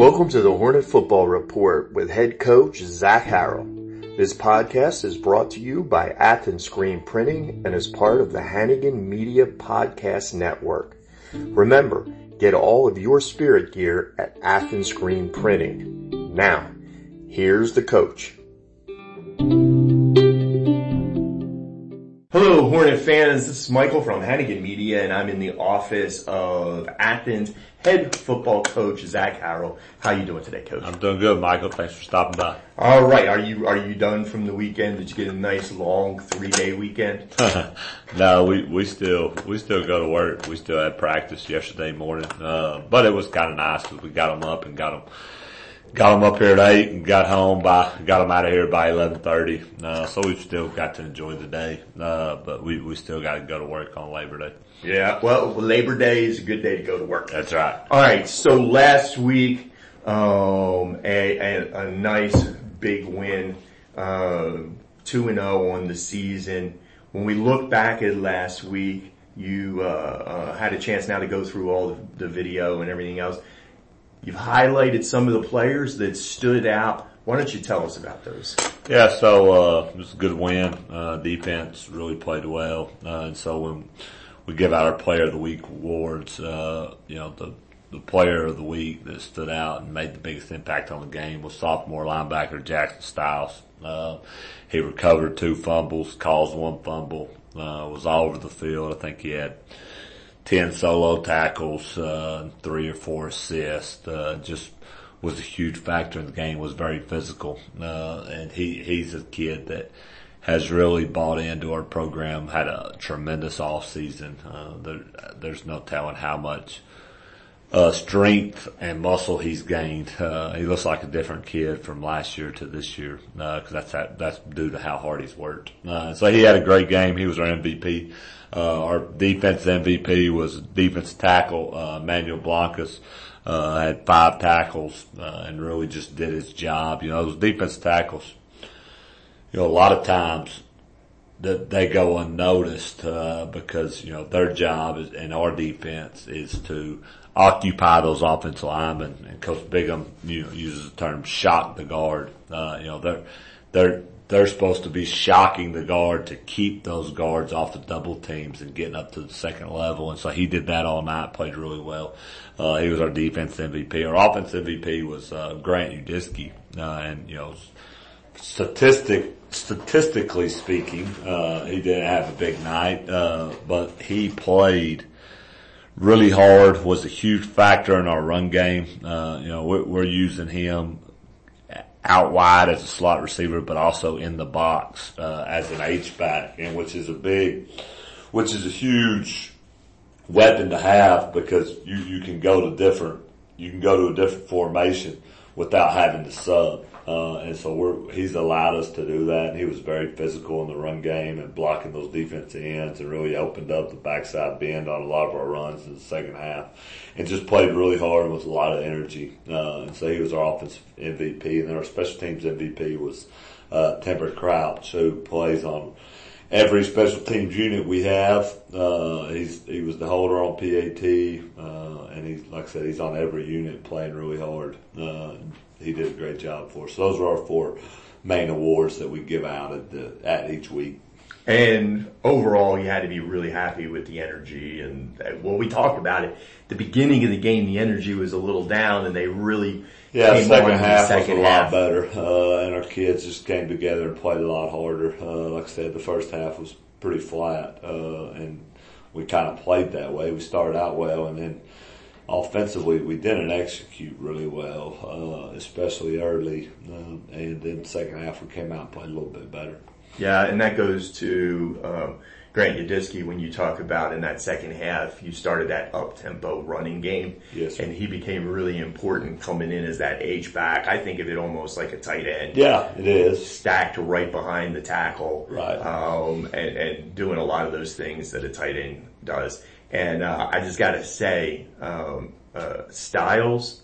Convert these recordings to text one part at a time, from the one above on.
Welcome to the Hornet Football Report with head coach Zac Harrell. This podcast is brought to you by Athens Screen Printing and is part of the Hannigan Media Podcast Network. Remember, get all of your spirit gear at Athens Screen Printing. Now, here's the coach. Hello, Hornet fans. This is Michael from Hannigan Media, and I'm in the office of Athens head football coach Zac Harrell. How you doing today, Coach? I'm doing good, Michael. Thanks for stopping by. All right. Are you are you done from the weekend? Did you get a nice long three day weekend? no, we we still we still go to work. We still had practice yesterday morning, uh, but it was kind of nice because we got them up and got them got them up here at eight and got home by, got them out of here by 11.30. Uh, so we've still got to enjoy the day. Uh, but we, we still got to go to work on Labor Day. Yeah. Well, Labor Day is a good day to go to work. That's right. All right. So last week, um, a, a, a nice big win, uh, two and zero on the season. When we look back at last week, you uh, uh, had a chance now to go through all the, the video and everything else. You've highlighted some of the players that stood out. Why don't you tell us about those? Yeah, so uh, it was a good win. Uh, defense really played well, uh, and so when we give out our Player of the Week awards, uh, you know the the player of the week that stood out and made the biggest impact on the game was sophomore linebacker Jaxson Stiles. Uh, he recovered two fumbles, caused one fumble, uh, was all over the field. I think he had 10 solo tackles, uh, three or four assists, uh, just was a huge factor in the game, was very physical. Uh, and he, he's a kid that has really bought into our program, had a tremendous off season. Uh, there, there's no telling how much, uh, strength and muscle he's gained. Uh, he looks like a different kid from last year to this year, uh, cause that's, that's due to how hard he's worked. Uh, so he had a great game. He was our MVP. Uh, our defense MVP was defense tackle, uh, Manuel Blancas. Uh, had five tackles, uh, and really just did his job. You know, those defense tackles, you know, a lot of times that they go unnoticed, uh, because, you know, their job is, in our defense is to occupy those offensive linemen. And Coach you know, uses the term shock the guard. Uh, you know, they're, they're, they're supposed to be shocking the guard to keep those guards off the double teams and getting up to the second level. And so he did that all night, played really well. Uh, he was our defense MVP. Our offense MVP was, uh, Grant Yudizky. Uh, and, you know, statistic, statistically speaking, uh, he didn't have a big night, uh, but he played really hard, was a huge factor in our run game. Uh, you know, we're, we're using him out wide as a slot receiver, but also in the box uh, as an H back, and which is a big, which is a huge weapon to have because you you can go to different, you can go to a different formation without having to sub. Uh, and so we're, he's allowed us to do that. And he was very physical in the run game and blocking those defensive ends and really opened up the backside bend on a lot of our runs in the second half and just played really hard with a lot of energy. Uh, and so he was our offensive MVP. And then our special teams MVP was, uh, Timber Crouch who plays on every special teams unit we have. Uh, he's, he was the holder on PAT, uh, and he's, like I said, he's on every unit playing really hard. Uh, he did a great job for us. Those are our four main awards that we give out at the, at each week. And overall, you had to be really happy with the energy. And well, we talked about it. The beginning of the game, the energy was a little down, and they really yeah. Came second half second was a half. lot better, uh, and our kids just came together and played a lot harder. Uh, like I said, the first half was pretty flat, uh, and we kind of played that way. We started out well, and then offensively, we didn't execute really well, uh, especially early. Um, and then second half, we came out and played a little bit better. Yeah, and that goes to um, Grant Yudizky when you talk about in that second half, you started that up tempo running game. Yes. And he became really important coming in as that H back. I think of it almost like a tight end. Yeah, it is. Stacked right behind the tackle. Right. Um, and, and doing a lot of those things that a tight end does. And uh, I just got to say, um, uh, Stiles,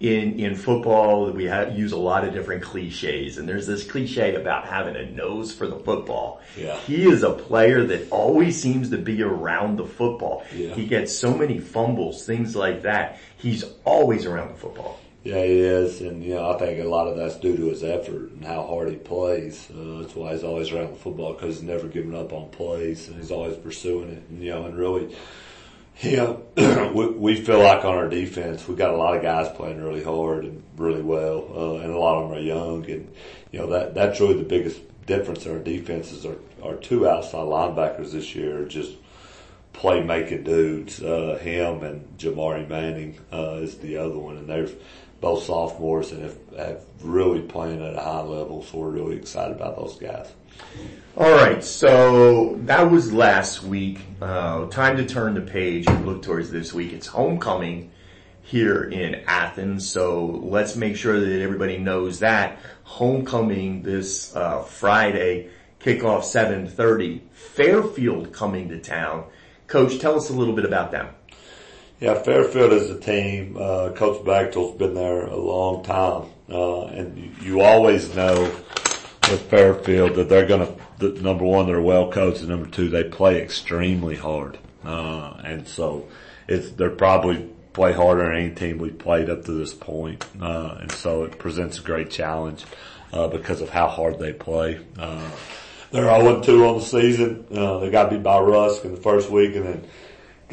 in, in football, we have, use a lot of different cliches and there's this cliche about having a nose for the football. Yeah. He is a player that always seems to be around the football. Yeah. He gets so many fumbles, things like that. He's always around the football. Yeah, he is, and you know I think a lot of that's due to his effort and how hard he plays. Uh, that's why he's always around the football because he's never giving up on plays and he's always pursuing it. And, you know, and really, know, we, we feel like on our defense we got a lot of guys playing really hard and really well, uh, and a lot of them are young, and you know that that's really the biggest difference in our defenses. Our our two outside linebackers this year are just playmaking dudes. Uh, him and Jamari Manning uh, is the other one, and they're both sophomores and have, have really playing at a high level. So we're really excited about those guys. All right, so that was last week. Uh, time to turn the page and look towards this week. It's homecoming here in Athens, so let's make sure that everybody knows that homecoming this uh, Friday, kickoff 7:30. Fairfield coming to town. Coach, tell us a little bit about them. Yeah, Fairfield is a team. Uh, Coach Bechtel's been there a long time, uh, and you, always know with Fairfield that they're going to. Number one, they're well coached, and number two, they play extremely hard, uh, and so it's they're probably play harder than any team we've played up to this point, uh, and so it presents a great challenge uh, because of how hard they play. Uh, they're 0-2 on the season. Uh, they got beat by Rusk in the first week, and then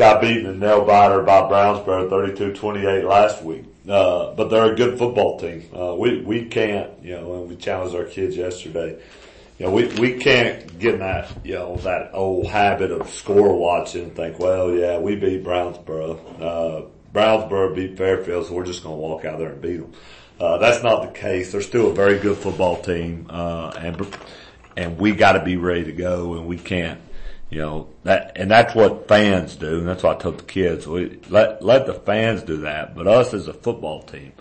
got beaten in nail biter by Brownsboro 32-28 last week. Uh, but they're a good football team. Uh, we, we can't, you know, and we challenged our kids yesterday. You know, we, we can't get in that, you know, that old habit of score watching and think, well, yeah, we beat Brownsboro. Uh, Brownsboro beat Fairfield, so we're just going to walk out there and beat them. Uh, that's not the case. They're still a very good football team, uh, and, and we gotta be ready to go and we can't, you know, that, and that's what fans do, and that's what I told the kids. We, let, let the fans do that, but us as a football team,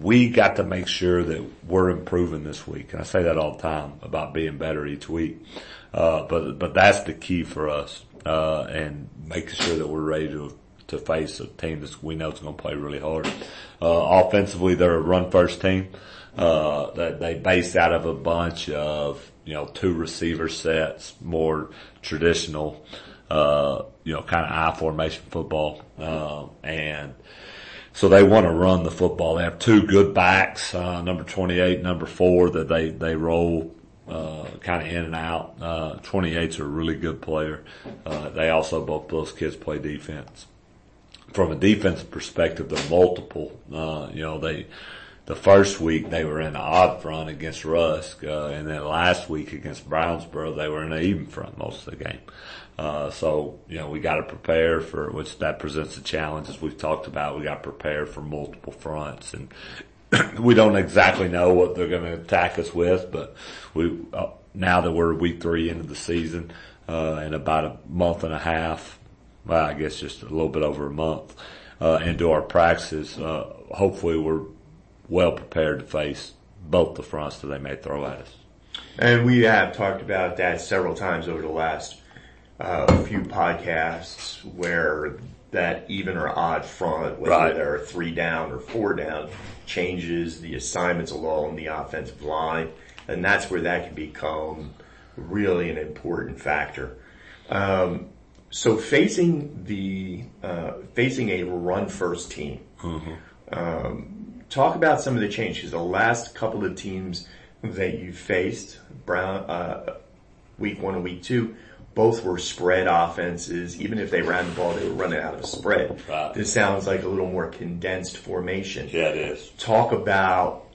we got to make sure that we're improving this week. And I say that all the time about being better each week. Uh, but, but that's the key for us, uh, and making sure that we're ready to, to face a team that we know is going to play really hard. Uh, offensively, they're a run first team. Uh, that they base out of a bunch of, you know, two receiver sets, more traditional, uh, you know, kind of I formation football. Uh, and so they want to run the football. They have two good backs, uh, number 28, number four that they, they roll, uh, kind of in and out. Uh, 28's a really good player. Uh, they also, both those kids play defense. From a defensive perspective, they're multiple. Uh, you know, they, the first week they were in an odd front against Rusk, uh, and then last week against Brownsboro they were in an even front most of the game. Uh, so, you know, we gotta prepare for, which that presents a challenge as we've talked about, we gotta prepare for multiple fronts and we don't exactly know what they're gonna attack us with, but we, uh, now that we're week three into the season, uh, in about a month and a half, well, I guess just a little bit over a month, uh, into our practices, uh, hopefully we're well prepared to face both the fronts that they may throw at us. And we have talked about that several times over the last uh, few podcasts where that even or odd front, whether Right. there are three down or four down, changes the assignments along the offensive line. And that's where that can become really an important factor. Um, so facing the, uh, facing a run first team, um, talk about some of the changes. The last couple of teams that you faced, Brown, uh, week one and week two, both were spread offenses. Even if they ran the ball, they were running out of a spread. Right. This sounds like a little more condensed formation. Yeah, it is. Talk about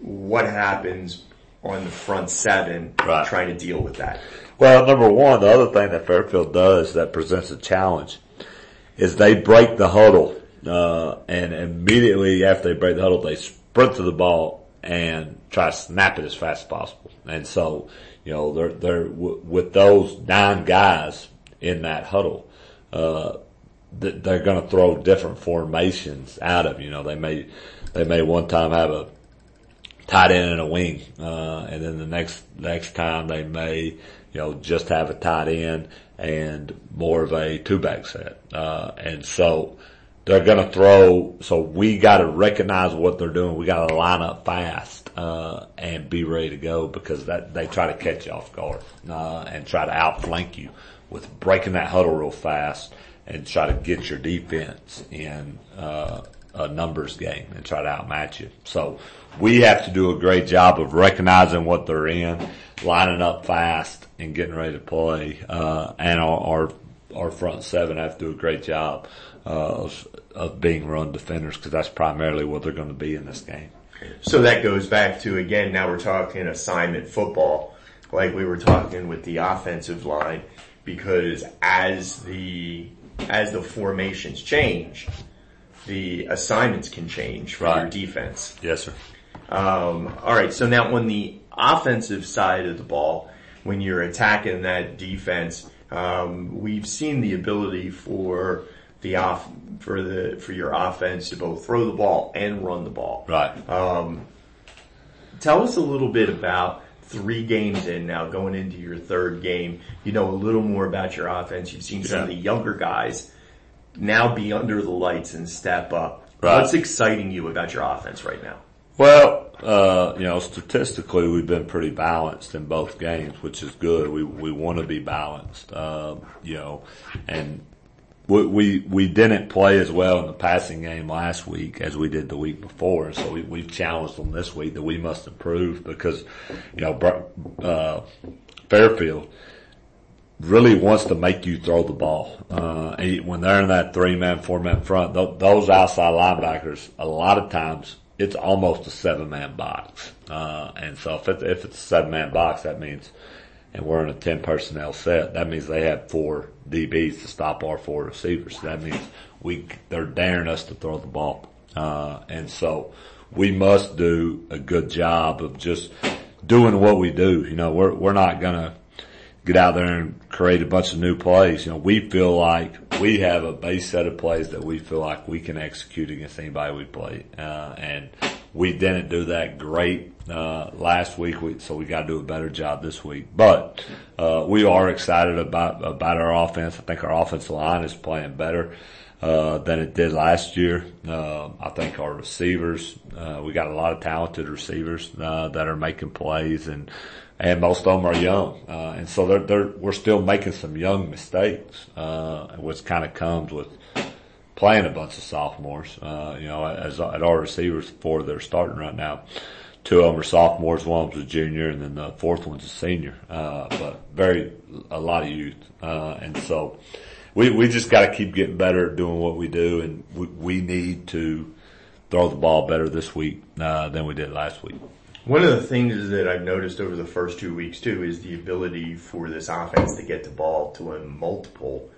what happens on the front seven Right. trying to deal with that. Well, number one, the other thing that Fairfield does that presents a challenge is they break the huddle, uh, and immediately after they break the huddle, they sprint to the ball and try to snap it as fast as possible. And so, you know, they're, they're, w- with those nine guys in that huddle, uh, th- they're going to throw different formations out of, you know, they may, they may one time have a tight end and a wing, uh, and then the next, next time they may, you know, just have a tight end and more of a two back set. Uh, and so they're going to throw. So we got to recognize what they're doing. We got to line up fast uh, and be ready to go because that they try to catch you off guard uh, and try to outflank you with breaking that huddle real fast and try to get your defense in uh, a numbers game and try to outmatch you. So we have to do a great job of recognizing what they're in, lining up fast, and getting ready to play. Uh, and our, our, our front seven have to do a great job of, of being run defenders because that's primarily what they're going to be in this game. So that goes back to again. Now we're talking assignment football, like we were talking with the offensive line, because as the as the formations change, the assignments can change for your defense. Yes, sir. Um, all right. So now on the offensive side of the ball, when you're attacking that defense, um, we've seen the ability for the off for the for your offense to both throw the ball and run the ball. Right. Tell us a little bit about three games in now, going into your third game. You know a little more about your offense. You've seen some of the younger guys now be under the lights and step up. Right. What's exciting you about your offense right now? Well, uh, you know, statistically, we've been pretty balanced in both games, which is good. We we want to be balanced, um, you know, and we, we we didn't play as well in the passing game last week as we did the week before, so we, we've challenged them this week that we must improve because, you know, uh, Fairfield really wants to make you throw the ball. Uh, when they're in that three man, four man front, th- those outside linebackers, a lot of times it's almost a seven man box. Uh, and so if, it, if it's a seven man box, that means, and we're in a 10 personnel set, that means they have four DBs to stop our four receivers. That means we, they're daring us to throw the ball. Uh, and so we must do a good job of just doing what we do. You know, we're, we're not gonna, get out there and create a bunch of new plays. You know, we feel like we have a base set of plays that we feel like we can execute against anybody we play. Uh, and we didn't do that great, uh, last week. We, so we got to do a better job this week. But, uh, we are excited about, about our offense. I think our offensive line is playing better. Uh, than it did last year. Uh, I think our receivers, uh, we got a lot of talented receivers, uh, that are making plays and, and most of them are young. Uh, and so they're, they're, we're still making some young mistakes, uh, which kind of comes with playing a bunch of sophomores. Uh, you know, as at our receivers, four that are starting right now, two of them are sophomores, one of them's a junior, and then the fourth one's a senior. Uh, but very a lot of youth, uh, and so we we just got to keep getting better at doing what we do, and we, we need to throw the ball better this week uh, than we did last week. One of the things that I've noticed over the first two weeks too is the ability for this offense to get the ball to a multiple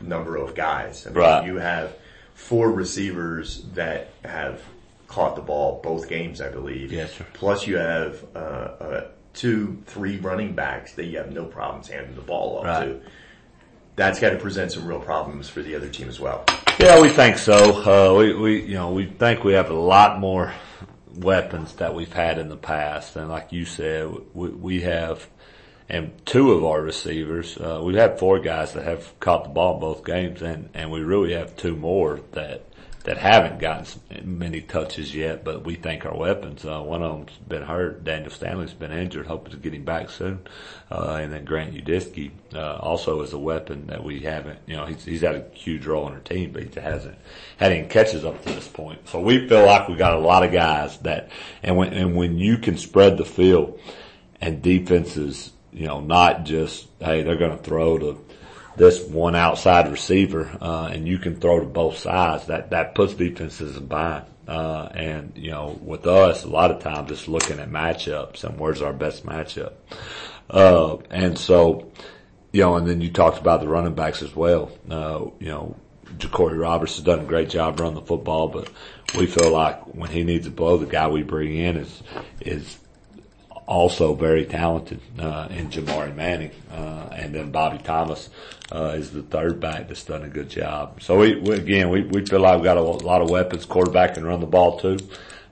number of guys. I mean, Right. you have four receivers that have caught the ball both games, I believe. Yes, sir. Plus you have, uh, uh, two, three running backs that you have no problems handing the ball off Right. to. That's got to present some real problems for the other team as well. Yeah, we think so. Uh, we, we, you know, we think we have a lot more weapons that we've had in the past. And like you said, we, we have, and two of our receivers, uh, we've had four guys that have caught the ball in both games and, and we really have two more that, that haven't gotten many touches yet, but we think are weapons. Uh, one of them's been hurt. Daniel Stanley's been injured, hoping to get him back soon. Uh, and then Grant Yudizky, uh, also is a weapon that we haven't, you know, he's, he's had a huge role in our team, but he hasn't had any catches up to this point. So we feel like we got a lot of guys that, and when, and when you can spread the field and defenses, you know, not just, hey, they're going to throw to this one outside receiver, uh, and you can throw to both sides. That, that puts defenses in bind. Uh, and, you know, with us, a lot of times it's looking at matchups and where's our best matchup. Uh, and so, you know, and then you talked about the running backs as well. Uh, you know, Jacory Roberts has done a great job running the football, but we feel like when he needs a blow, the guy we bring in is, is also very talented, uh, in Jamari Manning, uh, and then Bobby Thomas, uh, is the third back that's done a good job. So we, we again, we, we feel like we've got a lot of weapons. Quarterback can run the ball too.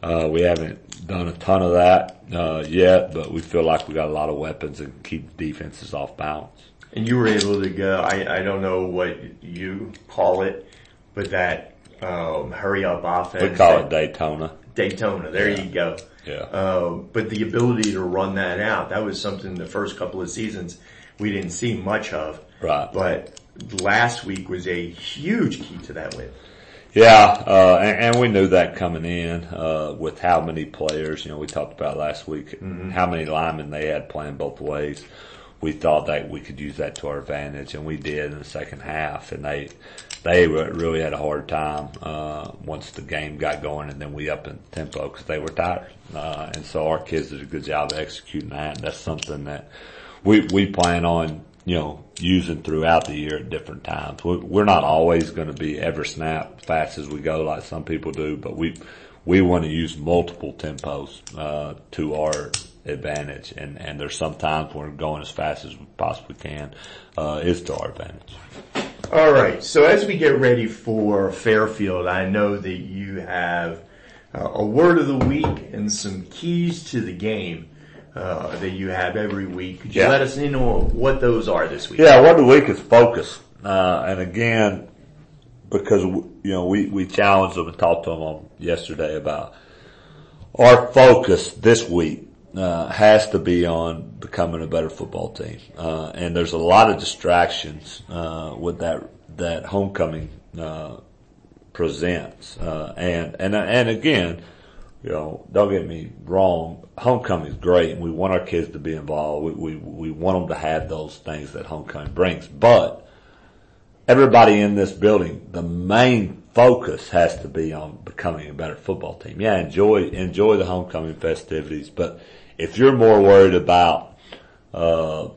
Uh, we haven't done a ton of that, uh, yet, but we feel like we got a lot of weapons and keep defenses off balance. And you were able to go, I, I don't know what you call it, but that um, hurry up offense. We call it Daytona. Daytona. There Yeah. you go. Yeah. Uh, but the ability to run that out, that was something the first couple of seasons we didn't see much of. Right. But last week was a huge key to that win. Yeah, uh, and, and we knew that coming in, uh, with how many players, you know, we talked about last week, how many linemen they had playing both ways. We thought that we could use that to our advantage and we did in the second half and they, they really had a hard time, uh, once the game got going and then we up in tempo because they were tired. Uh, and so our kids did a good job of executing that. And that's something that we, we plan on, you know, using throughout the year at different times. We- We're not always going to be ever snap fast as we go like some people do, but we, we want to use multiple tempos, uh, to our advantage. And, and there's some times we're going as fast as we possibly can, uh, is to our advantage. All right. So as we get ready for Fairfield, I know that you have uh, a word of the week and some keys to the game uh, that you have every week. Could you Yeah. let us know what those are this week? Yeah, word of the week is focus. Uh, and again, because, you know, we, we challenged them and talked to them on yesterday about our focus this week, uh, has to be on becoming a better football team. Uh, and there's a lot of distractions, uh, with that, that homecoming, uh, presents. Uh, and, and, and again, you know, don't get me wrong, homecoming is great and we want our kids to be involved. We, we, we want them to have those things that homecoming brings, but everybody in this building, the main focus has to be on becoming a better football team. Yeah, enjoy, enjoy the homecoming festivities, but if you're more worried about, uh,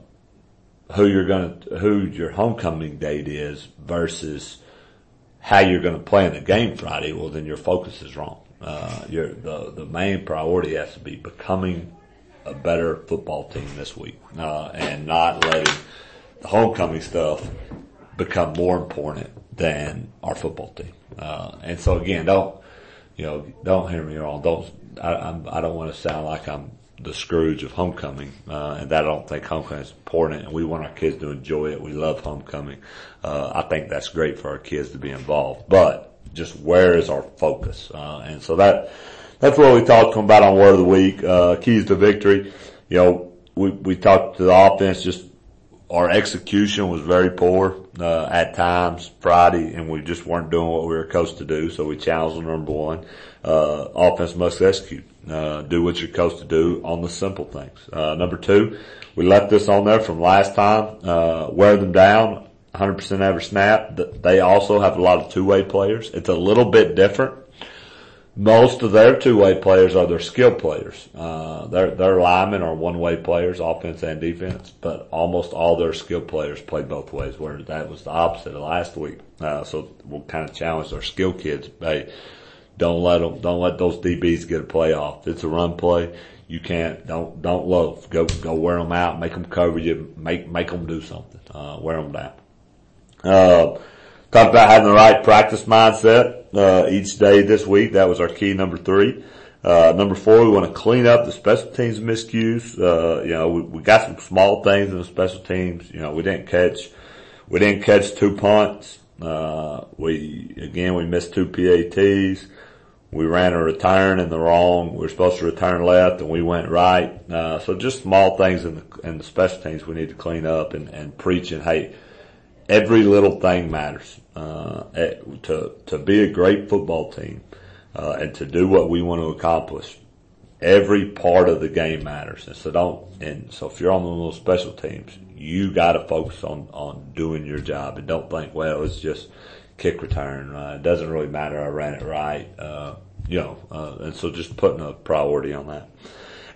who you're gonna, who your homecoming date is versus how you're going to play in the game Friday, well then your focus is wrong. Uh, your, the, the main priority has to be becoming a better football team this week, uh, and not letting the homecoming stuff become more important than our football team. Uh, and so again, don't, you know, don't hear me wrong. Don't, I, I'm, I don't want to sound like I'm the Scrooge of homecoming, uh, and that I don't think homecoming is important and we want our kids to enjoy it. We love homecoming. Uh, I think that's great for our kids to be involved, but just where is our focus? Uh, and so that, that's what we talked about on word of the week, uh, keys to victory. You know, we, we talked to the offense just our execution was very poor uh, at times Friday, and we just weren't doing what we were coached to do. So we challenged. Number one, uh, offense must execute. Uh, do what you're coached to do on the simple things. Uh, number two, we left this on there from last time. Uh, wear them down, 100% every snap. They also have a lot of two-way players. It's a little bit different most of their two-way players are their skill players. Uh, their, their linemen are one-way players, offense and defense, but almost all their skill players play both ways, where that was the opposite of last week. Uh, so we'll kind of challenge our skill kids. Hey, don't let them, don't let those DBs get a play off. It's a run play. You can't, don't, don't loaf. Go, go wear them out, make them cover you, make, make them do something, uh, wear them down. Uh, talked about having the right practice mindset, uh, each day this week. That was our key number three. Uh, number four, we want to clean up the special teams miscues. Uh, you know, we, we got some small things in the special teams. You know, we didn't catch, we didn't catch two punts. Uh, we, again, we missed two PATs. We ran a return in the wrong. We were supposed to return left and we went right. Uh, so just small things in the, in the special teams we need to clean up and, and preaching, hey, every little thing matters. Uh, eh, to to be a great football team uh, and to do what we want to accomplish, every part of the game matters. And so don't. And so if you're on the those special teams, you got to focus on on doing your job and don't think, well, it's just kick return. Uh, it doesn't really matter. I ran it right. Uh, you know, uh, and so just putting a priority on that.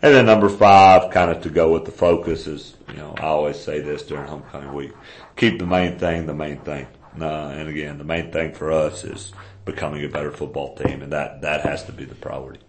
And then number five, kind of to go with the focus is, you know, I always say this during homecoming week, keep the main thing the main thing. Uh, and again, the main thing for us is becoming a better football team and that, that has to be the priority.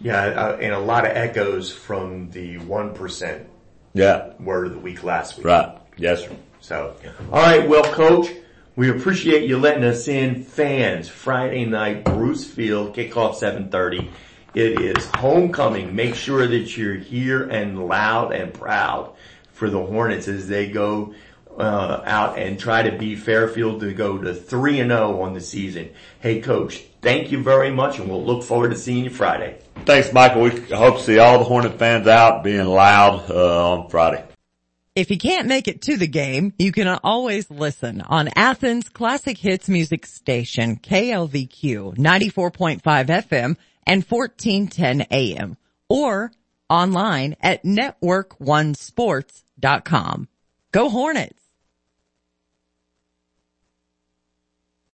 Yeah, uh, and a lot of echoes from the 1% Yeah. word of the week last week. Right. Yes, sir. So, alright, well coach, we appreciate you letting us in. Fans, Friday night, Bruce Field, kickoff 7.30. It is homecoming. Make sure that you're here and loud and proud for the Hornets as they go uh, out and try to beat Fairfield to go to 3 and 0 on the season. Hey coach, thank you very much and we'll look forward to seeing you Friday. Thanks Michael. We hope to see all the Hornet fans out being loud uh, on Friday. If you can't make it to the game, you can always listen on Athens Classic Hits Music Station, KLVQ 94.5 FM and 1410 AM or online at networkonesports.com. Go Hornets!